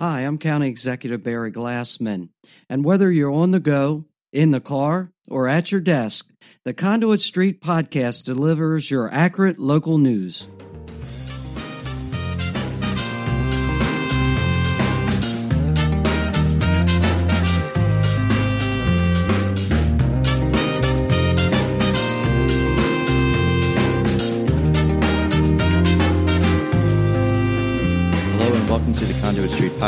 Hi, I'm County Executive Barry Glassman, and whether you're on the go, in the car, or at your desk, the Conduit Street podcast delivers your accurate local news.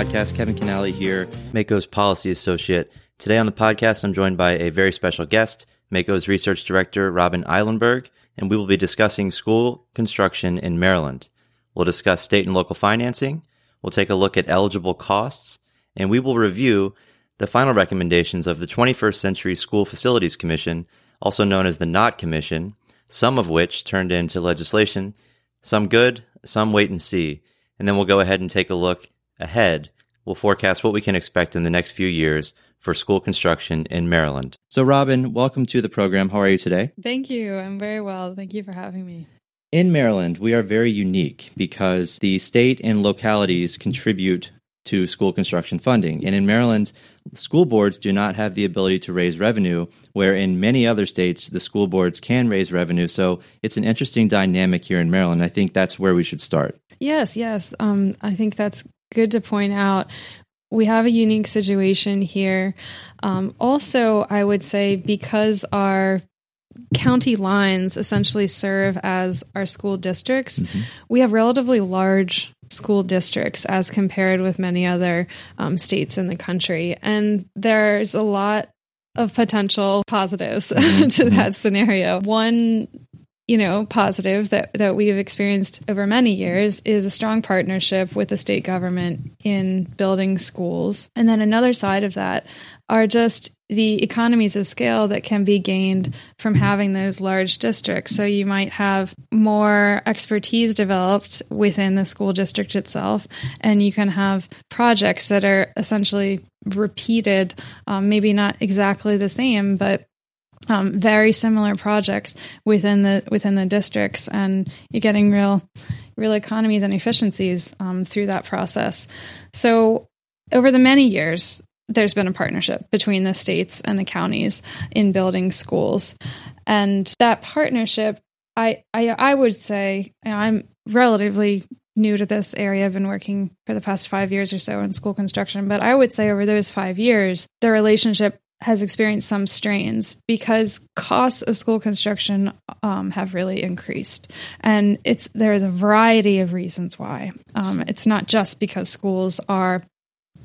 Podcast. Kevin Kinnally here, MACo's policy associate. Today on the podcast, I'm joined by a very special guest, MACo's research director, Robin Eilenberg, and we will be discussing school construction in Maryland. We'll discuss state and local financing, we'll take a look at eligible costs, and we will review the final recommendations of the 21st Century School Facilities Commission, also known as the Knott Commission, some of which turned into legislation, some good, some wait and see. And then we'll go ahead and take a look ahead. We'll forecast what we can expect in the next few years for school construction in Maryland. So, Robin, welcome to the program. How are you today? Thank you. I'm very well. Thank you for having me. In Maryland, we are very unique because the state and localities contribute to school construction funding. And in Maryland, school boards do not have the ability to raise revenue, where in many other states, the school boards can raise revenue. So it's an interesting dynamic here in Maryland. I think that's where we should start. Yes, yes. Um, I think that's good to point out. We have a unique situation here. Um, also, I would say because our county lines essentially serve as our school districts, mm-hmm. we have relatively large school districts as compared with many other um, states in the country. And there's a lot of potential positives mm-hmm. to that mm-hmm. scenario. One you know, positive that, that we've experienced over many years is a strong partnership with the state government in building schools. And then another side of that are just the economies of scale that can be gained from having those large districts. So you might have more expertise developed within the school district itself, and you can have projects that are essentially repeated, um, maybe not exactly the same, but um, very similar projects within the within the districts, and you're getting real real economies and efficiencies um, through that process. So over the many years, there's been a partnership between the states and the counties in building schools, and that partnership, I I, I would say, I'm relatively new to this area. I've been working for the past five years or so in school construction, but I would say over those five years, the relationship has experienced some strains because costs of school construction um, have really increased, and it's there's a variety of reasons why. Um, it's not just because schools are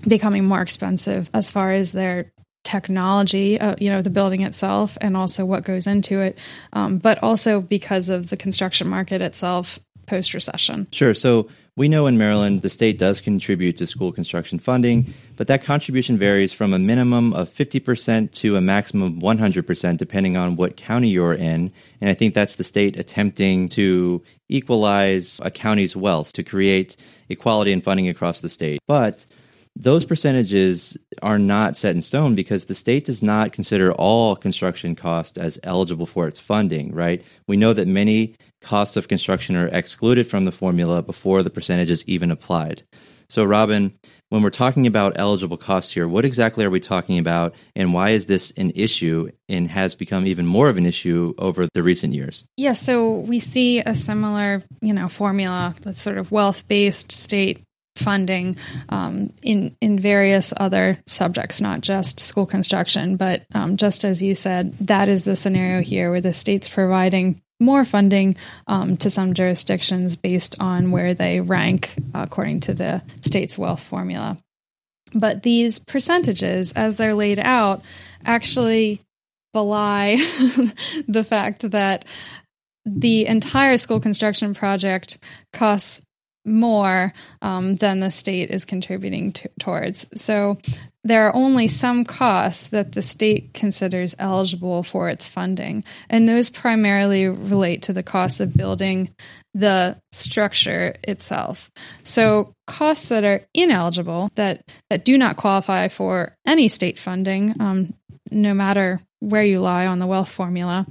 becoming more expensive as far as their technology, uh, you know, the building itself, and also what goes into it, um, but also because of the construction market itself post recession. Sure. So we know in Maryland the state does contribute to school construction funding, but that contribution varies from a minimum of 50% to a maximum of 100% depending on what county you're in. And I think that's the state attempting to equalize a county's wealth to create equality in funding across the state. But those percentages are not set in stone because the state does not consider all construction costs as eligible for its funding, right? We know that many costs of construction are excluded from the formula before the percentage is even applied. So, Robin, when we're talking about eligible costs here, what exactly are we talking about, and why is this an issue and has become even more of an issue over the recent years? Yeah, so we see a similar, you know, formula that's sort of wealth-based state funding um, in in various other subjects, not just school construction. But um, just as you said, that is the scenario here, where the state's providing more funding um, to some jurisdictions based on where they rank according to the state's wealth formula. But these percentages, as they're laid out, actually belie the fact that the entire school construction project costs more um, than the state is contributing to, towards. So there are only some costs that the state considers eligible for its funding, and those primarily relate to the cost of building the structure itself. So costs that are ineligible, that that do not qualify for any state funding, um, no matter where you lie on the wealth formula,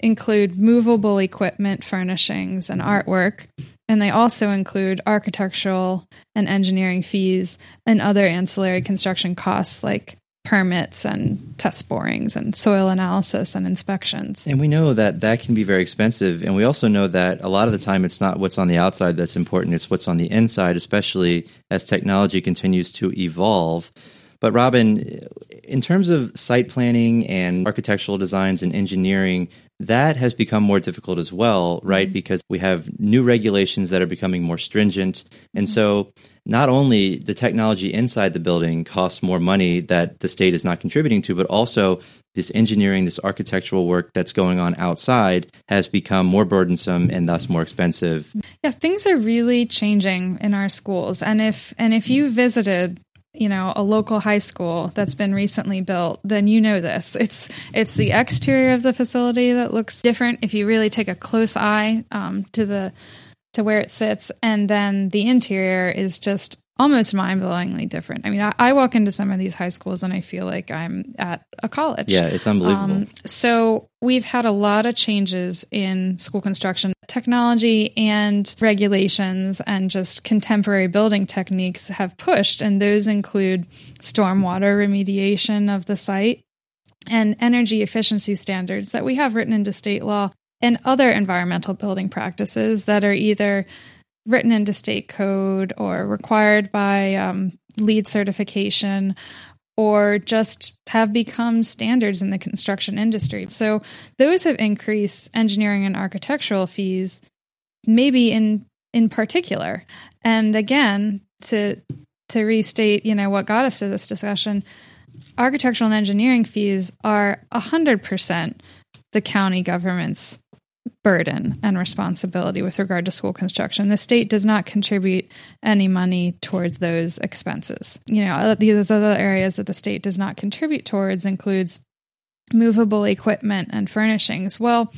include movable equipment, furnishings, and artwork And they also include architectural and engineering fees and other ancillary construction costs like permits and test borings and soil analysis and inspections. And we know that that can be very expensive. And we also know that a lot of the time it's not what's on the outside that's important, it's what's on the inside, especially as technology continues to evolve. But Robin, in terms of site planning and architectural designs and engineering, that has become more difficult as well, right? Mm-hmm. Because we have new regulations that are becoming more stringent. And mm-hmm. so not only the technology inside the building costs more money that the state is not contributing to, but also this engineering, this architectural work that's going on outside has become more burdensome and thus more expensive. Yeah, things are really changing in our schools. And if and if you visited you know a local high school that's been recently built then you know this. It's it's the exterior of the facility that looks different if you really take a close eye um, to the to where it sits. And then the interior is just almost mind-blowingly different. I mean I, I, walk into some of these high schools and i feel like i'm at a college. Yeah it's unbelievable. Um, so we've had a lot of changes in school construction. Technology and regulations and just contemporary building techniques have pushed and those include stormwater remediation of the site and energy efficiency standards that we have written into state law and other environmental building practices that are either written into state code or required by um, LEED certification or just have become standards in the construction industry. So those have increased engineering and architectural fees, maybe in in particular. And again, to to restate, you know, what got us to this discussion, architectural and engineering fees are hundred percent the county government's burden and responsibility with regard to school construction. The state does not contribute any money towards those expenses. You know, these other areas that the state does not contribute towards includes movable equipment and furnishings. Well,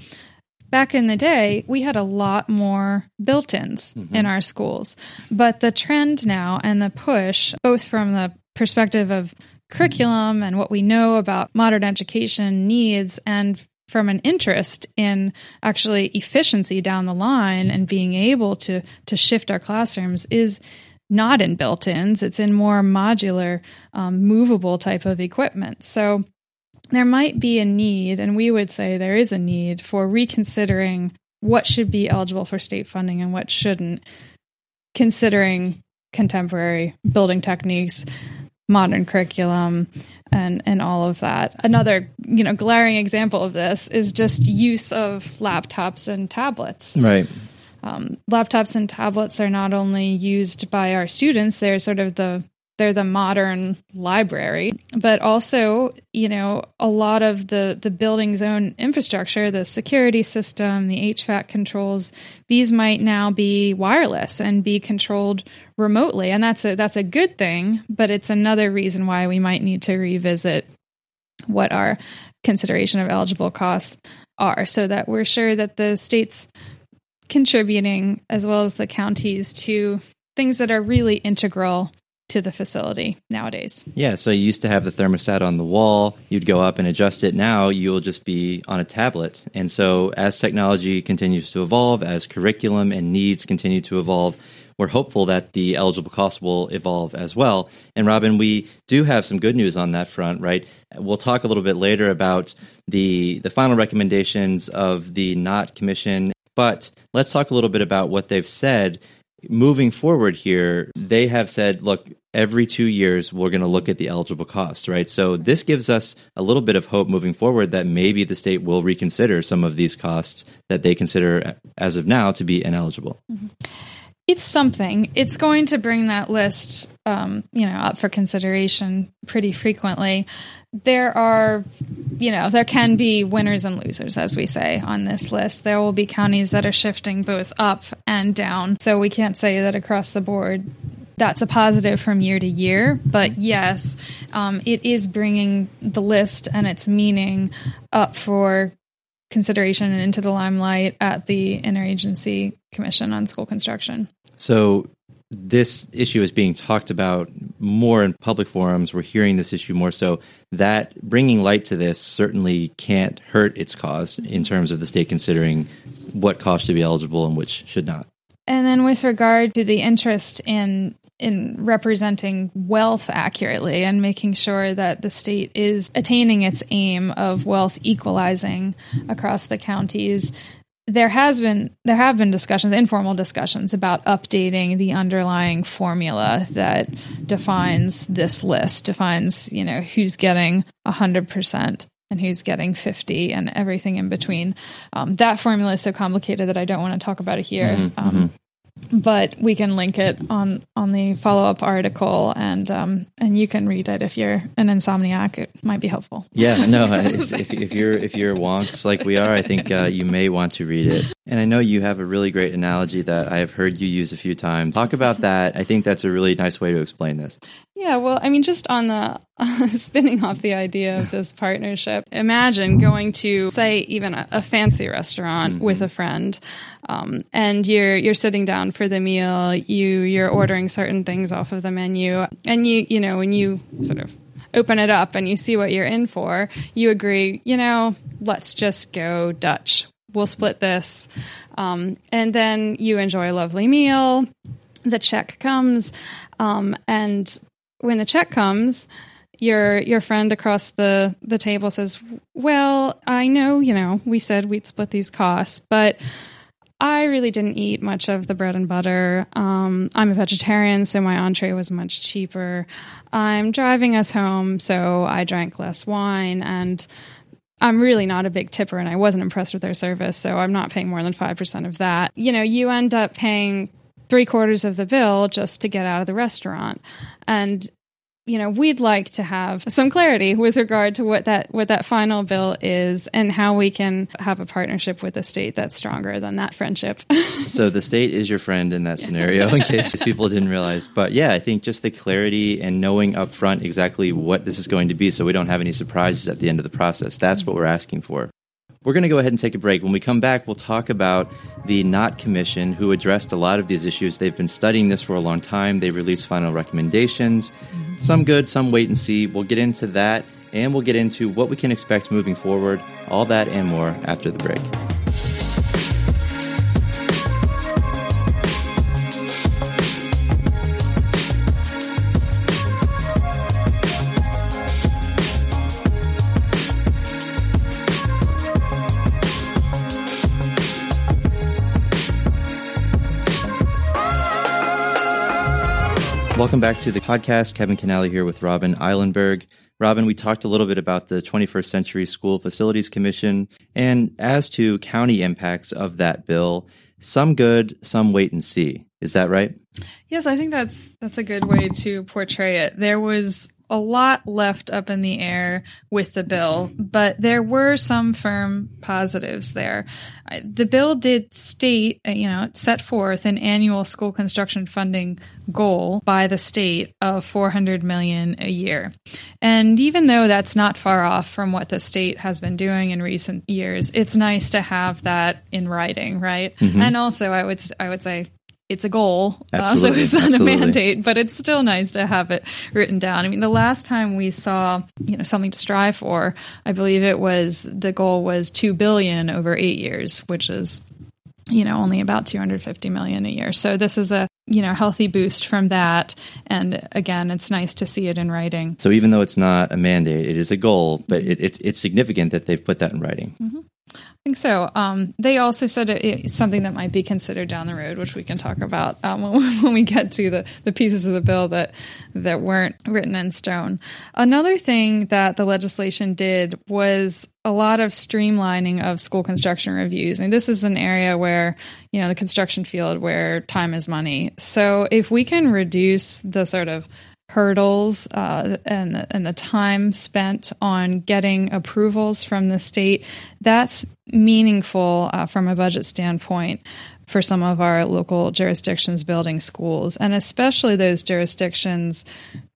back in the day, we had a lot more built ins mm-hmm. in our schools. But the trend now and the push, both from the perspective of curriculum and what we know about modern education needs and from an interest in actually efficiency down the line and being able to to shift our classrooms is not in built-ins. It's in more modular um, movable type of equipment. So there might be a need and we would say there is a need for reconsidering what should be eligible for state funding and what shouldn't considering contemporary building techniques modern curriculum and and all of that. Another, you know, glaring example of this is just use of laptops and tablets. Right. Um, laptops and tablets are not only used by our students; they're sort of the they're the modern library but also you know a lot of the the building's own infrastructure the security system the hvac controls these might now be wireless and be controlled remotely. And that's a that's a good thing but it's another reason why we might need to revisit what our consideration of eligible costs are so that we're sure that the state's contributing as well as the counties to things that are really integral to the facility nowadays. Yeah, so you used to have the thermostat on the wall, you'd go up and adjust it. Now you'll just be on a tablet. And so as technology continues to evolve, as curriculum and needs continue to evolve, we're hopeful that the eligible costs will evolve as well. And Robin, we do have some good news on that front, right? We'll talk a little bit later about the the final recommendations of the Knott Commission, but let's talk a little bit about what they've said moving forward here, they have said, look, every two years we're going to look at the eligible cost, right? So this gives us a little bit of hope moving forward that maybe the state will reconsider some of these costs that they consider as of now to be ineligible. Mm-hmm. It's something. It's going to bring that list, um, you know, up for consideration pretty frequently. There are, you know, there can be winners and losers, as we say on this list. There will be counties that are shifting both up and down. So we can't say that across the board that's a positive from year to year. But yes, um, it is bringing the list and its meaning up for consideration and into the limelight at the Interagency Commission on School Construction. So this issue is being talked about more in public forums. We're hearing this issue more. So that bringing light to this certainly can't hurt its cause in terms of the state considering what costs should be eligible and which should not. And then with regard to the interest in in representing wealth accurately and making sure that the state is attaining its aim of wealth equalizing across the counties. There has been there have been discussions informal discussions about updating the underlying formula that defines this list defines you know who's getting 100% and who's getting 50 and everything in between. Um, that formula is so complicated that i don't want to talk about it here. Mm-hmm, um, mm-hmm but we can link it on on the follow up article, and um, and you can read it if you're an insomniac. It might be helpful. Yeah, no, if, if you're if you're wonks like we are, I think uh, you may want to read it. And I know you have a really great analogy that I have heard you use a few times. Talk about that. I think that's a really nice way to explain this. Yeah, well, I mean, just on the uh, spinning off the idea of this partnership, imagine going to, say, even a, a fancy restaurant mm-hmm. with a friend, um, and you're you're sitting down for the meal. You you're ordering certain things off of the menu, and you you know when you sort of open it up and you see what you're in for, you agree. You know, let's just go Dutch. We'll split this, um, and then you enjoy a lovely meal the check comes um, and when the check comes, your your friend across the the table says, "Well, I know, you know, we said we'd split these costs, but I really didn't eat much of the bread and butter. Um, I'm a vegetarian, so my entree was much cheaper. I'm driving us home, so I drank less wine and." I'm really not a big tipper and I wasn't impressed with their service, so I'm not paying more than 5% of that. You know, you end up paying three quarters of the bill just to get out of the restaurant. And you know we'd like to have some clarity with regard to what that what that final bill is and how we can have a partnership with the state that's stronger than that friendship. So the state is your friend in that scenario in case people didn't realize. But yeah i think just the clarity and knowing upfront exactly what this is going to be so we don't have any surprises at the end of the process. That's what we're asking for we're going to go ahead and take a break. When we come back, we'll talk about the Knott Commission, who addressed a lot of these issues. They've been studying this for a long time. They released final recommendations, mm-hmm. some good, some wait and see. We'll get into that, and we'll get into what we can expect moving forward. All that and more after the break. Welcome back to the podcast. Kevin Kinnally here with Robin Eilenberg. Robin, we talked a little bit about the 21st Century School Facilities Commission and as to county impacts of that bill, some good, some wait and see. Is that right? Yes, I think that's that's a good way to portray it. There was a lot left up in the air with the bill, but there were some firm positives there. The bill did state, uh, you know, set forth an annual school construction funding goal by the state of 400 million a year. And even though that's not far off from what the state has been doing in recent years, it's nice to have that in writing, right? Mm-hmm. And also I would I would say it's a goal, uh, so it's not absolutely. a mandate, but it's still nice to have it written down. I mean, the last time we saw, you know, something to strive for, I believe it was the goal was two billion over eight years, which is, you know, only about 250 million a year. So this is a, you know, healthy boost from that. And again, it's nice to see it in writing. So even though it's not a mandate, it is a goal, but it, it's, it's significant that they've put that in writing. Mm-hmm. I think so. Um, they also said it, it's something that might be considered down the road, which we can talk about um, when, when, we get to the, the pieces of the bill that that weren't written in stone. Another thing that the legislation did was a lot of streamlining of school construction reviews, and this is an area where you know the construction field where time is money. So if we can reduce the sort of hurdles uh, and and the time spent on getting approvals from the state. That's meaningful uh, from a budget standpoint for some of our local jurisdictions building schools and especially those jurisdictions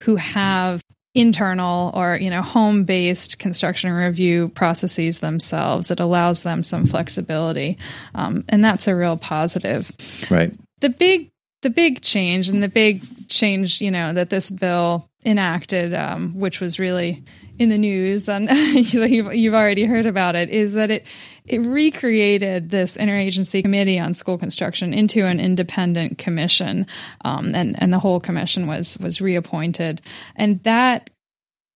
who have internal or you know home based construction review processes themselves. It allows them some flexibility um, and that's a real positive. Right. The big the big change and the big change, you know, that this bill enacted, um, which was really in the news, and you've, you've already heard about it, is that it it recreated this interagency committee on school construction into an independent commission, um, and and the whole commission was was reappointed, and that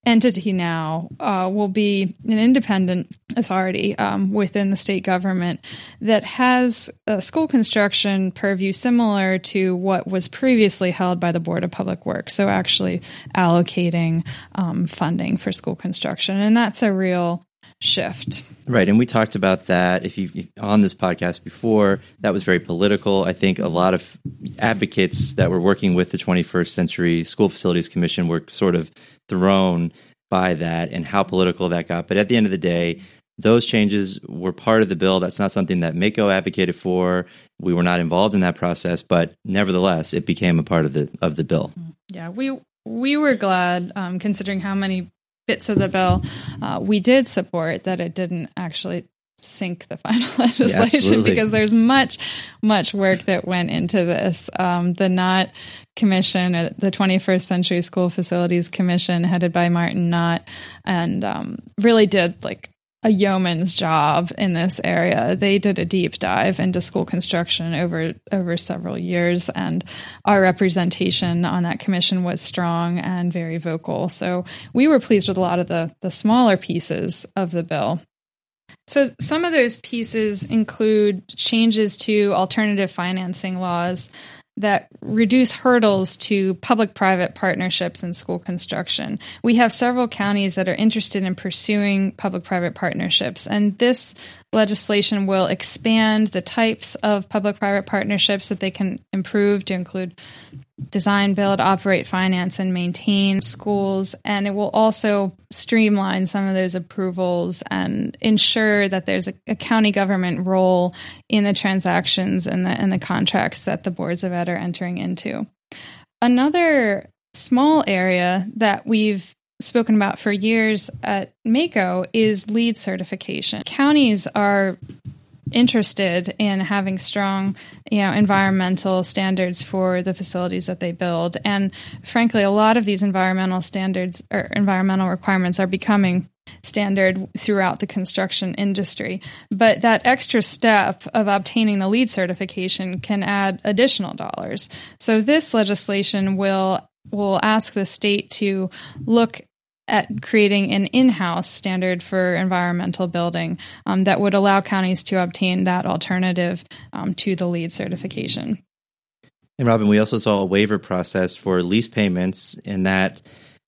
entity now uh, will be an independent authority um, within the state government that has a school construction purview similar to what was previously held by the Board of Public Works. So, actually allocating um, funding for school construction. And that's a real shift. Right, and we talked about that if you on this podcast before. That was very political. I think a lot of advocates that were working with the 21st Century School Facilities Commission were sort of thrown by that and how political that got. But at the end of the day, those changes were part of the bill. That's not something that MACo advocated for. We were not involved in that process, but nevertheless, it became a part of the of the bill. Yeah, we we were glad, um, considering how many bits of the bill uh, we did support that it didn't actually sink the final legislation yeah, because there's much much work that went into this um, the Knott commission uh, the 21st century school facilities commission headed by martin Knott and um, really did like a yeoman's job in this area. They did a deep dive into school construction over over several years, and our representation on that commission was strong and very vocal. So we were pleased with a lot of the the smaller pieces of the bill. So some of those pieces include changes to alternative financing laws that reduce hurdles to public private partnerships in school construction. We have several counties that are interested in pursuing public private partnerships, and this legislation will expand the types of public private partnerships that they can improve to include design, build, operate, finance, and maintain schools. And it will also streamline some of those approvals and ensure that there's a, a county government role in the transactions and the, and the contracts that the boards of ed are entering into. Another small area that we've spoken about for years at MACo is LEED certification. Counties are interested in having strong, you know, environmental standards for the facilities that they build. And frankly, a lot of these environmental standards or environmental requirements are becoming standard throughout the construction industry. But that extra step of obtaining the LEED certification can add additional dollars. So this legislation will will ask the state to look at creating an in house standard for environmental building um, that would allow counties to obtain that alternative um, to the LEED certification. And Robin, we also saw a waiver process for lease payments, and that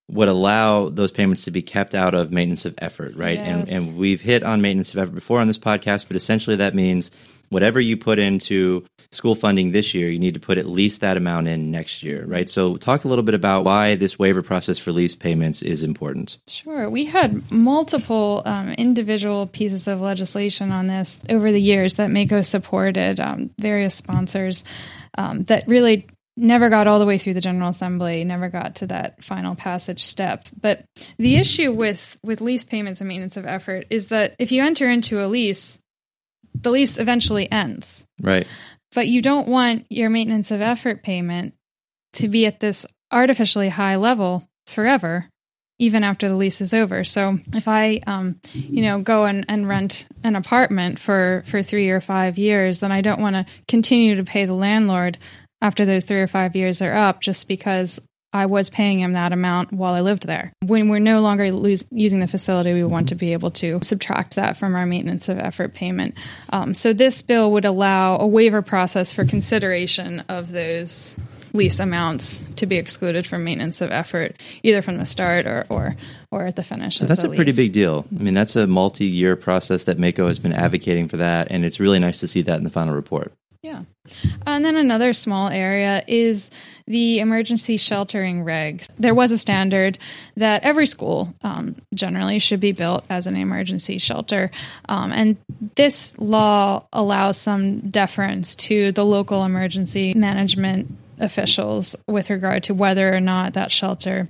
would allow those payments to be kept out of maintenance of effort, right? Yes. And, and we've hit on maintenance of effort before on this podcast, but essentially that means whatever you put into school funding this year, you need to put at least that amount in next year, right? So, talk a little bit about why this waiver process for lease payments is important. Sure. We had multiple um, individual pieces of legislation on this over the years that MACo supported, um, various sponsors um, that really never got all the way through the general assembly never got to that final passage step but the issue with with lease payments and maintenance of effort is that if you enter into a lease the lease eventually ends. Right. But you don't want your maintenance of effort payment to be at this artificially high level forever, even after the lease is over. So if I, um, you know, go and, and rent an apartment for, for three or five years, then I don't want to continue to pay the landlord after those three or five years are up just because I was paying him that amount while I lived there. When we're no longer lose, using the facility, we want to be able to subtract that from our maintenance of effort payment. Um, so this bill would allow a waiver process for consideration of those lease amounts to be excluded from maintenance of effort, either from the start or or, or at the finish. So that's a lease. pretty big deal. I mean, that's a multi-year process that MACo has been advocating for that, and it's really nice to see that in the final report. Yeah. And then another small area is the emergency sheltering regs. There was a standard that every school um, generally should be built as an emergency shelter. Um, and this law allows some deference to the local emergency management officials with regard to whether or not that shelter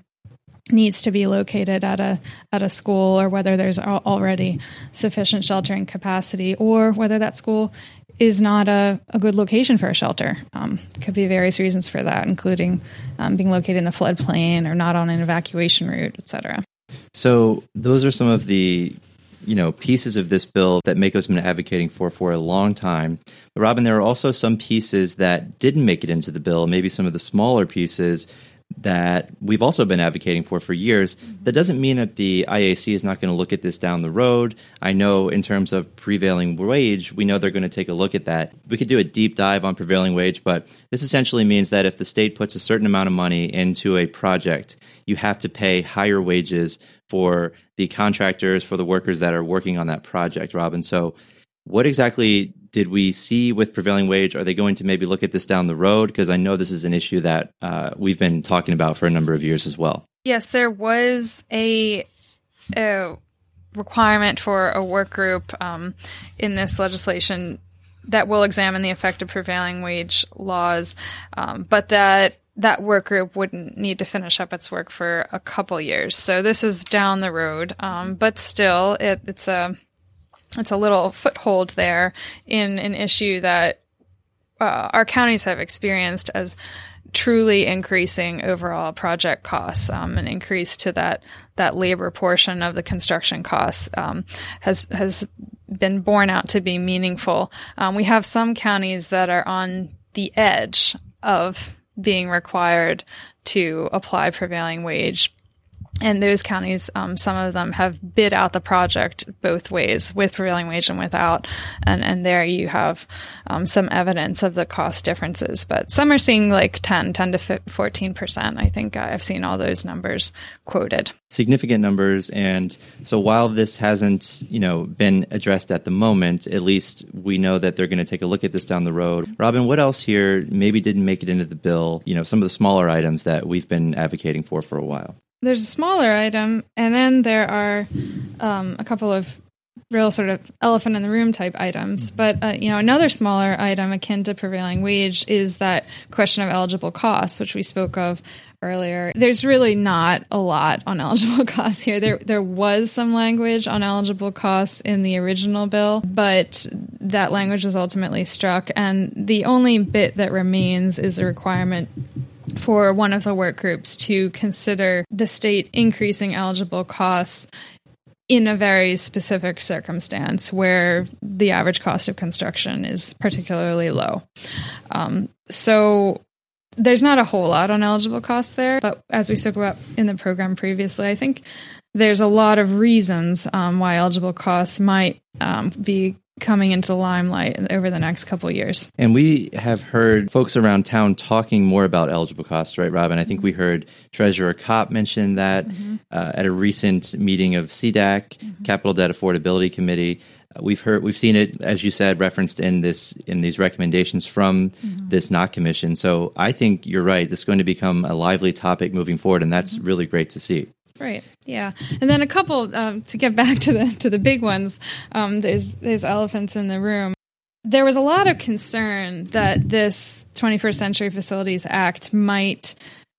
needs to be located at a at a school or whether there's already sufficient sheltering capacity or whether that school is not a, a good location for a shelter. Um, could be various reasons for that, including um, being located in the floodplain or not on an evacuation route, et cetera. So those are some of the you know pieces of this bill that MACo's been advocating for for a long time. But Robin, there are also some pieces that didn't make it into the bill. Maybe some of the smaller pieces that we've also been advocating for for years. Mm-hmm. That doesn't mean that the IAC is not going to look at this down the road. I know in terms of prevailing wage, we know they're going to take a look at that. We could do a deep dive on prevailing wage, but this essentially means that if the state puts a certain amount of money into a project, you have to pay higher wages for the contractors, for the workers that are working on that project, Robin. So what exactly did we see with prevailing wage? Are they going to maybe look at this down the road? Because I know this is an issue that uh, we've been talking about for a number of years as well. Yes, there was a, a requirement for a work group um, in this legislation that will examine the effect of prevailing wage laws, um, but that that work group wouldn't need to finish up its work for a couple years. So this is down the road, um, but still, it, it's a it's a little foothold there in an issue that uh, our counties have experienced as truly increasing overall project costs. Um, an increase to that that labor portion of the construction costs um, has has been borne out to be meaningful. Um, we have some counties that are on the edge of being required to apply prevailing wage and those counties, um, some of them have bid out the project both ways, with prevailing wage and without. And, and there you have um, some evidence of the cost differences. But some are seeing like 10, 10 to 14%. I think I've seen all those numbers quoted. Significant numbers. And so while this hasn't, you know, been addressed at the moment, at least we know that they're going to take a look at this down the road. Robin, what else here maybe didn't make it into the bill? You know, some of the smaller items that we've been advocating for for a while there's a smaller item, and then there are um, a couple of real sort of elephant in the room type items. But uh, you know, another smaller item akin to prevailing wage is that question of eligible costs, which we spoke of earlier. There's really not a lot on eligible costs here. There there was some language on eligible costs in the original bill, but that language was ultimately struck and the only bit that remains is a requirement for one of the work groups to consider the state increasing eligible costs in a very specific circumstance where the average cost of construction is particularly low. Um, so there's not a whole lot on eligible costs there, but as we spoke about in the program previously, I think there's a lot of reasons um, why eligible costs might um, be coming into the limelight over the next couple years. And we have heard folks around town talking more about eligible costs, right, Robin? I think we heard Treasurer Kopp mention that mm-hmm. uh, at a recent meeting of CDAC, mm-hmm. Capital Debt Affordability Committee. Uh, we've heard, we've seen it, as you said, referenced in this in these recommendations from mm-hmm. this Knott commission. So I think you're right. This is going to become a lively topic moving forward, and that's mm-hmm. really great to see. Right. Yeah. And then a couple um, to get back to the to the big ones. Um, there's there's elephants in the room. There was a lot of concern that this 21st Century Facilities Act might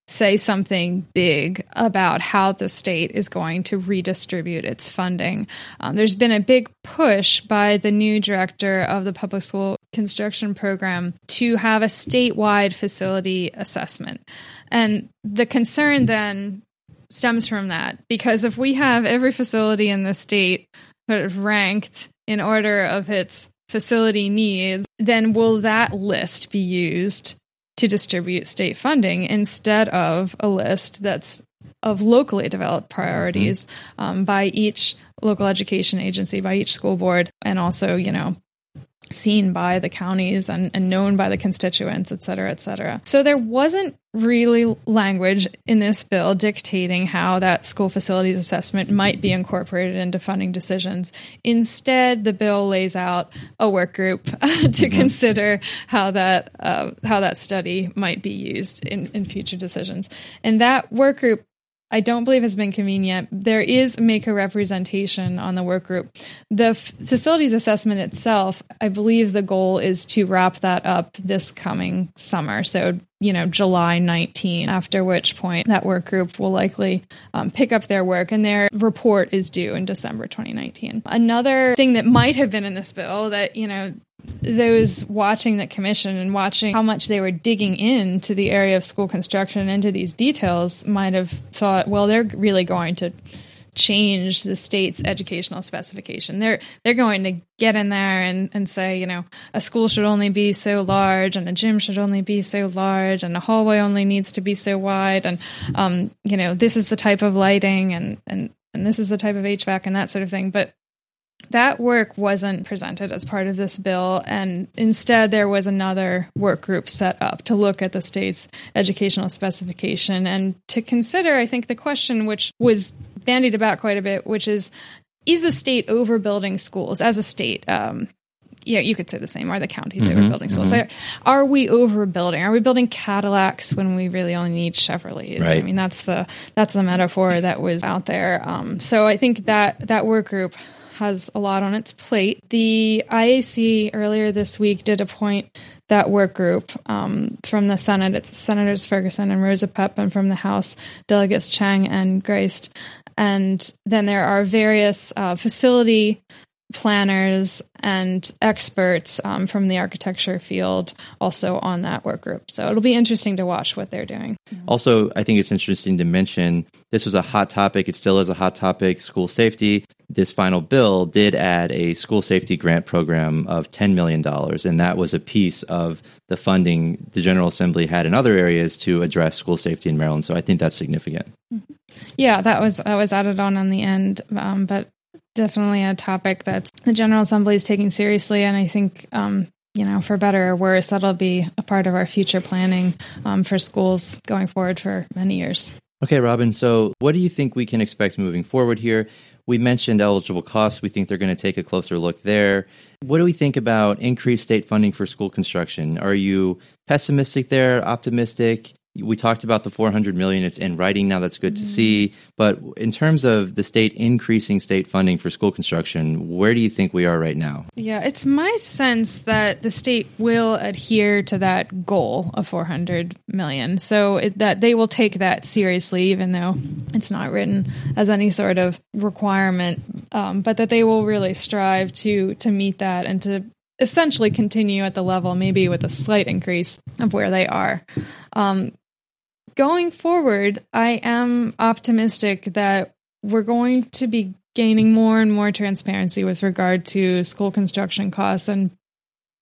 say something big about how the state is going to redistribute its funding. Um, there's been a big push by the new director of the public school construction program to have a statewide facility assessment. And the concern then stems from that because if we have every facility in the state sort of ranked in order of its facility needs, then will that list be used to distribute state funding instead of a list that's of locally developed priorities mm-hmm. um, by each local education agency, by each school board, and also, you know, seen by the counties and, and, known by the constituents, et cetera, et cetera. So there wasn't really language in this bill dictating how that school facilities assessment might be incorporated into funding decisions. Instead, the bill lays out a work group to mm-hmm. consider how that uh, how that study might be used in, in future decisions. And that work group I don't believe has been convened yet. There is MACo representation on the work group. The f- facilities assessment itself, I believe the goal is to wrap that up this coming summer. So, you know, July 19, after which point that work group will likely um, pick up their work and their report is due in December 2019. Another thing that might have been in this bill that, you know, those watching the commission and watching how much they were digging into the area of school construction into these details might have thought, well, they're really going to change the state's educational specification. They're they're going to get in there and, and say, you know, a school should only be so large and a gym should only be so large and a hallway only needs to be so wide and um, you know, this is the type of lighting and and and this is the type of HVAC and that sort of thing. But that work wasn't presented as part of this bill, and instead there was another work group set up to look at the state's educational specification and to consider, I think, the question which was bandied about quite a bit, which is is the state overbuilding schools as a state? Um, yeah, you could say the same. Are the counties mm-hmm, overbuilding schools? Mm-hmm. Are we overbuilding? Are we building Cadillacs when we really only need Chevrolets? Right. I mean, that's the that's the metaphor that was out there. Um, so I think that that work group has a lot on its plate. The IAC earlier this week did appoint that work group um, from the Senate. It's Senators Ferguson and Rosapepe, and from the House, Delegates Chang and Grist. And then there are various uh, facility planners and experts um, from the architecture field also on that work group. So it'll be interesting to watch what they're doing. Also, I think it's interesting to mention this was a hot topic. It still is a hot topic school safety. This final bill did add a school safety grant program of $10 million, and that was a piece of the funding the General Assembly had in other areas to address school safety in Maryland. So I think that's significant. Mm-hmm. Yeah, that was that was added on on the end, um, but definitely a topic that the General Assembly is taking seriously, and I think um, you know, for better or worse, that'll be a part of our future planning um, for schools going forward for many years. Okay, Robin. So, what do you think we can expect moving forward here? We mentioned eligible costs. We think they're going to take a closer look there. What do we think about increased state funding for school construction? Are you pessimistic there, optimistic? We talked about the 400 million. It's in writing now. That's good mm-hmm. to see. But in terms of the state increasing state funding for school construction where do you think we are right now? Yeah it's my sense that the state will adhere to that goal of 400 million. So it, that they will take that seriously even though it's not written as any sort of requirement um, but that they will really strive to to meet that and to essentially continue at the level, maybe with a slight increase of where they are. Um, going forward, I am optimistic that we're going to be gaining more and more transparency with regard to school construction costs and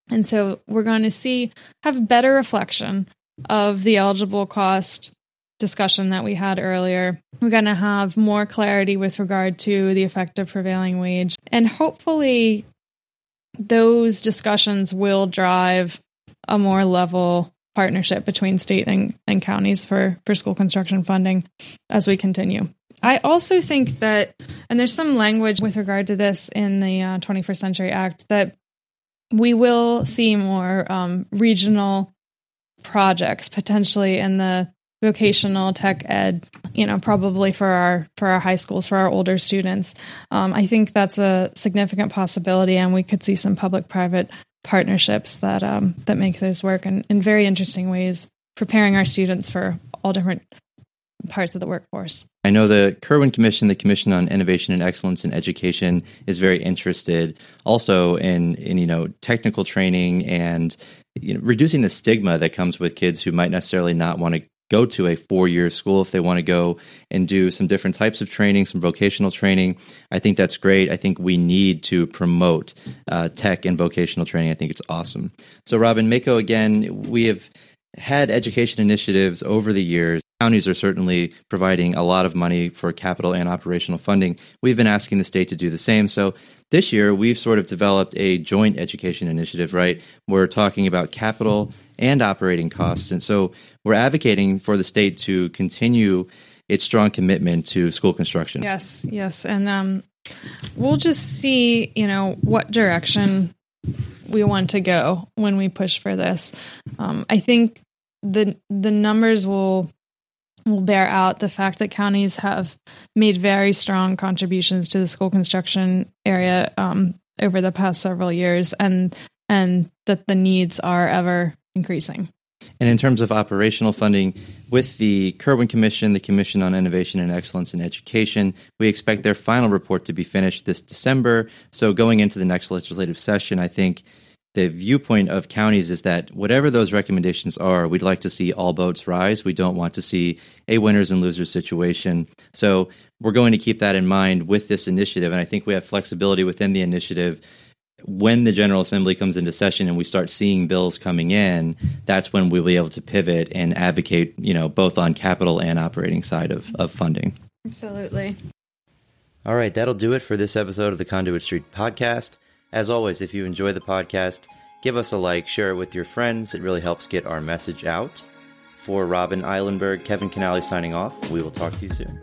and so we're going to see have a better reflection of the eligible cost discussion that we had earlier. We're going to have more clarity with regard to the effective prevailing wage and hopefully those discussions will drive a more level partnership between state and, and counties for, for school construction funding as we continue. I also think that, and there's some language with regard to this in the uh, 21st Century Act, that we will see more um, regional projects potentially in the vocational tech ed you know probably for our for our high schools for our older students um, i think that's a significant possibility and we could see some public private partnerships that um, that make those work in, in very interesting ways, preparing our students for all different parts of the workforce. I know the Kirwan Commission, the Commission on Innovation and Excellence in Education, is very interested also in, in you know technical training and you know, reducing the stigma that comes with kids who might necessarily not want to go to a four year school if they want to go and do some different types of training, some vocational training. I think that's great. I think we need to promote uh, tech and vocational training. I think it's awesome. So, Robin MACo, again, we have had education initiatives over the years. Counties are certainly providing a lot of money for capital and operational funding. We've been asking the state to do the same. So this year, we've sort of developed a joint education initiative, right? We're talking about capital and operating costs. And so we're advocating for the state to continue its strong commitment to school construction. Yes, yes. And um, we'll just see, you know, what direction we want to go when we push for this. Um, I think the the numbers will will bear out the fact that counties have made very strong contributions to the school construction area um, over the past several years, and and that the needs are ever increasing. And in terms of operational funding, with the Kirwan Commission, the Commission on Innovation and Excellence in Education, we expect their final report to be finished this December. So going into the next legislative session, I think the viewpoint of counties is that whatever those recommendations are, we'd like to see all boats rise. We don't want to see a winners and losers situation. So we're going to keep that in mind with this initiative. And I think we have flexibility within the initiative. When the General Assembly comes into session and we start seeing bills coming in, that's when we'll be able to pivot and advocate, you know, both on capital and operating side of, of funding. Absolutely. All right, that'll do it for this episode of the Conduit Street podcast. As always, if you enjoy the podcast, give us a like, share it with your friends. It really helps get our message out. For Robin Eilenberg, Kevin Kinnally signing off. We will talk to you soon.